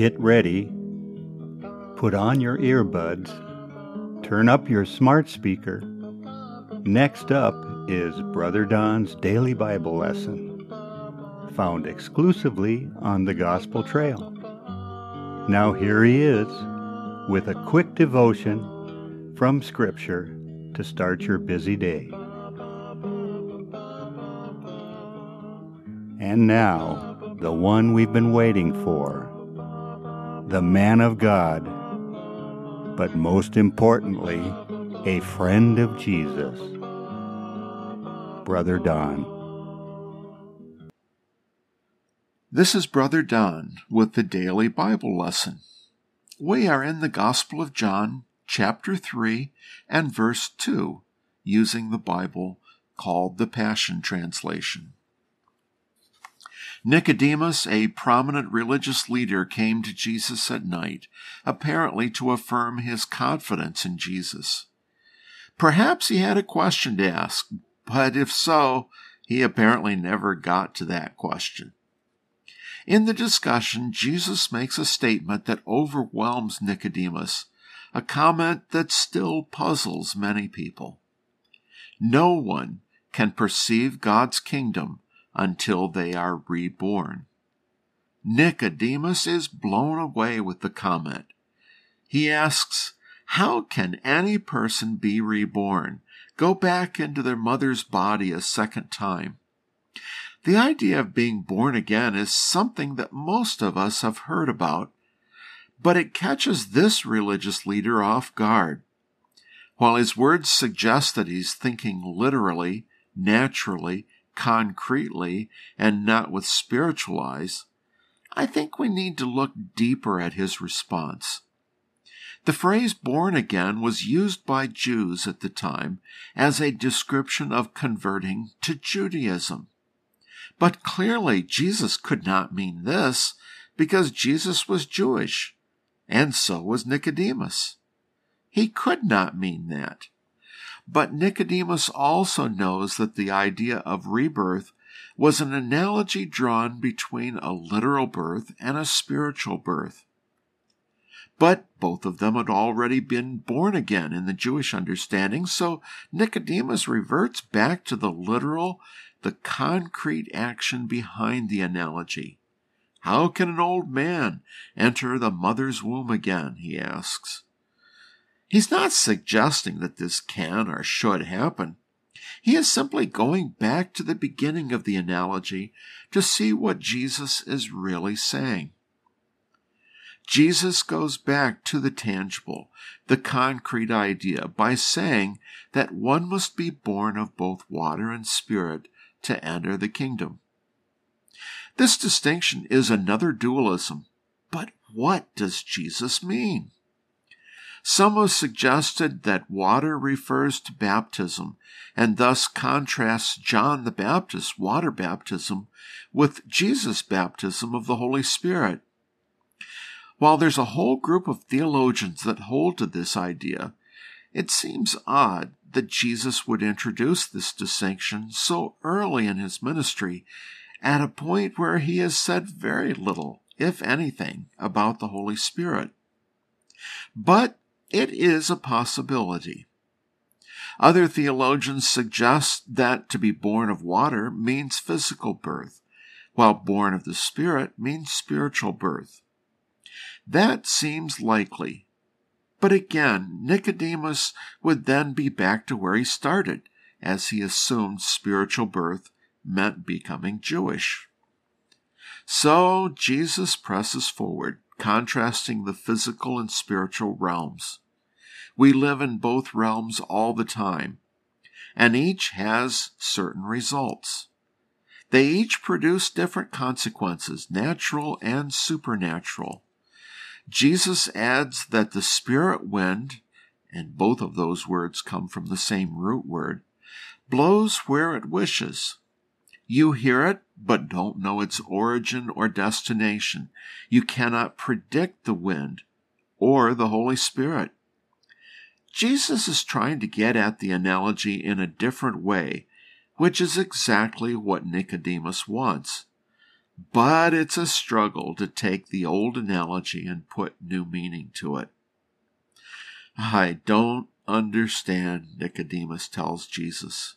Get ready, put on your earbuds, turn up your smart speaker. Next up is Brother Don's Daily Bible Lesson, found exclusively on the Gospel Trail. Now here he is with a quick devotion from Scripture to start your busy day. And now, the one we've been waiting for, the man of God, but most importantly, a friend of Jesus, Brother Don. This is Brother Don with the Daily Bible Lesson. We are in the Gospel of John, chapter 3 and verse 2, using the Bible called the Passion Translation. Nicodemus, a prominent religious leader, came to Jesus at night, apparently to affirm his confidence in Jesus. Perhaps he had a question to ask, but if so, he apparently never got to that question. In the discussion, Jesus makes a statement that overwhelms Nicodemus, a comment that still puzzles many people. No one can perceive God's kingdom until they are reborn. Nicodemus is blown away with the comment. He asks, How can any person be reborn, go back into their mother's body a second time? The idea of being born again is something that most of us have heard about, but it catches this religious leader off guard. While his words suggest that he's thinking literally, naturally, concretely and not with spiritual eyes, I think we need to look deeper at his response. The phrase born again was used by Jews at the time as a description of converting to Judaism. But clearly, Jesus could not mean this because Jesus was Jewish, and so was Nicodemus. He could not mean that. But Nicodemus also knows that the idea of rebirth was an analogy drawn between a literal birth and a spiritual birth. But both of them had already been born again in the Jewish understanding, so Nicodemus reverts back to the literal, the concrete action behind the analogy. How can an old man enter the mother's womb again? he asks. He's not suggesting that this can or should happen. He is simply going back to the beginning of the analogy to see what Jesus is really saying. Jesus goes back to the tangible, the concrete idea by saying that one must be born of both water and spirit to enter the kingdom. This distinction is another dualism, but what does Jesus mean? Some have suggested that water refers to baptism and thus contrasts John the Baptist's water baptism with Jesus' baptism of the Holy Spirit. While there's a whole group of theologians that hold to this idea, it seems odd that Jesus would introduce this distinction so early in his ministry at a point where he has said very little, if anything, about the Holy Spirit. But it is a possibility. Other theologians suggest that to be born of water means physical birth, while born of the Spirit means spiritual birth. That seems likely. But again, Nicodemus would then be back to where he started, as he assumed spiritual birth meant becoming Jewish. So Jesus presses forward contrasting the physical and spiritual realms. We live in both realms all the time, and each has certain results. They each produce different consequences, natural and supernatural. Jesus adds that the spirit wind, and both of those words come from the same root word, blows where it wishes. You hear it, but don't know its origin or destination. You cannot predict the wind or the Holy Spirit. Jesus is trying to get at the analogy in a different way, which is exactly what Nicodemus wants. but it's a struggle to take the old analogy and put new meaning to it. I don't understand, Nicodemus tells Jesus.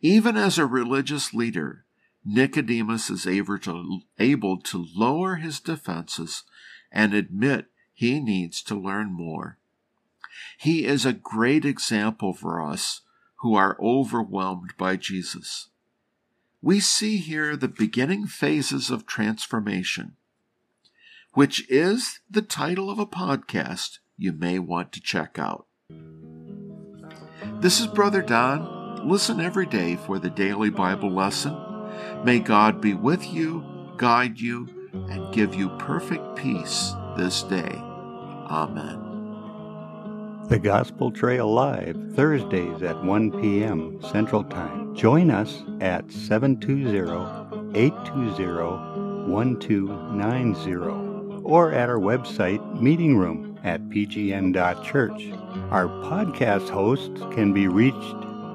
Even as a religious leader, Nicodemus is able to, able to lower his defenses and admit he needs to learn more. He is a great example for us who are overwhelmed by Jesus. We see here the beginning phases of transformation, which is the title of a podcast you may want to check out. This is Brother Don. Listen every day for the daily Bible lesson. May God be with you, guide you, and give you perfect peace this day. Amen. The Gospel Trail Live, Thursdays at 1 p.m. Central Time. Join us at 720 820 1290 or at our website, Meeting Room at pgn.church. Our podcast hosts can be reached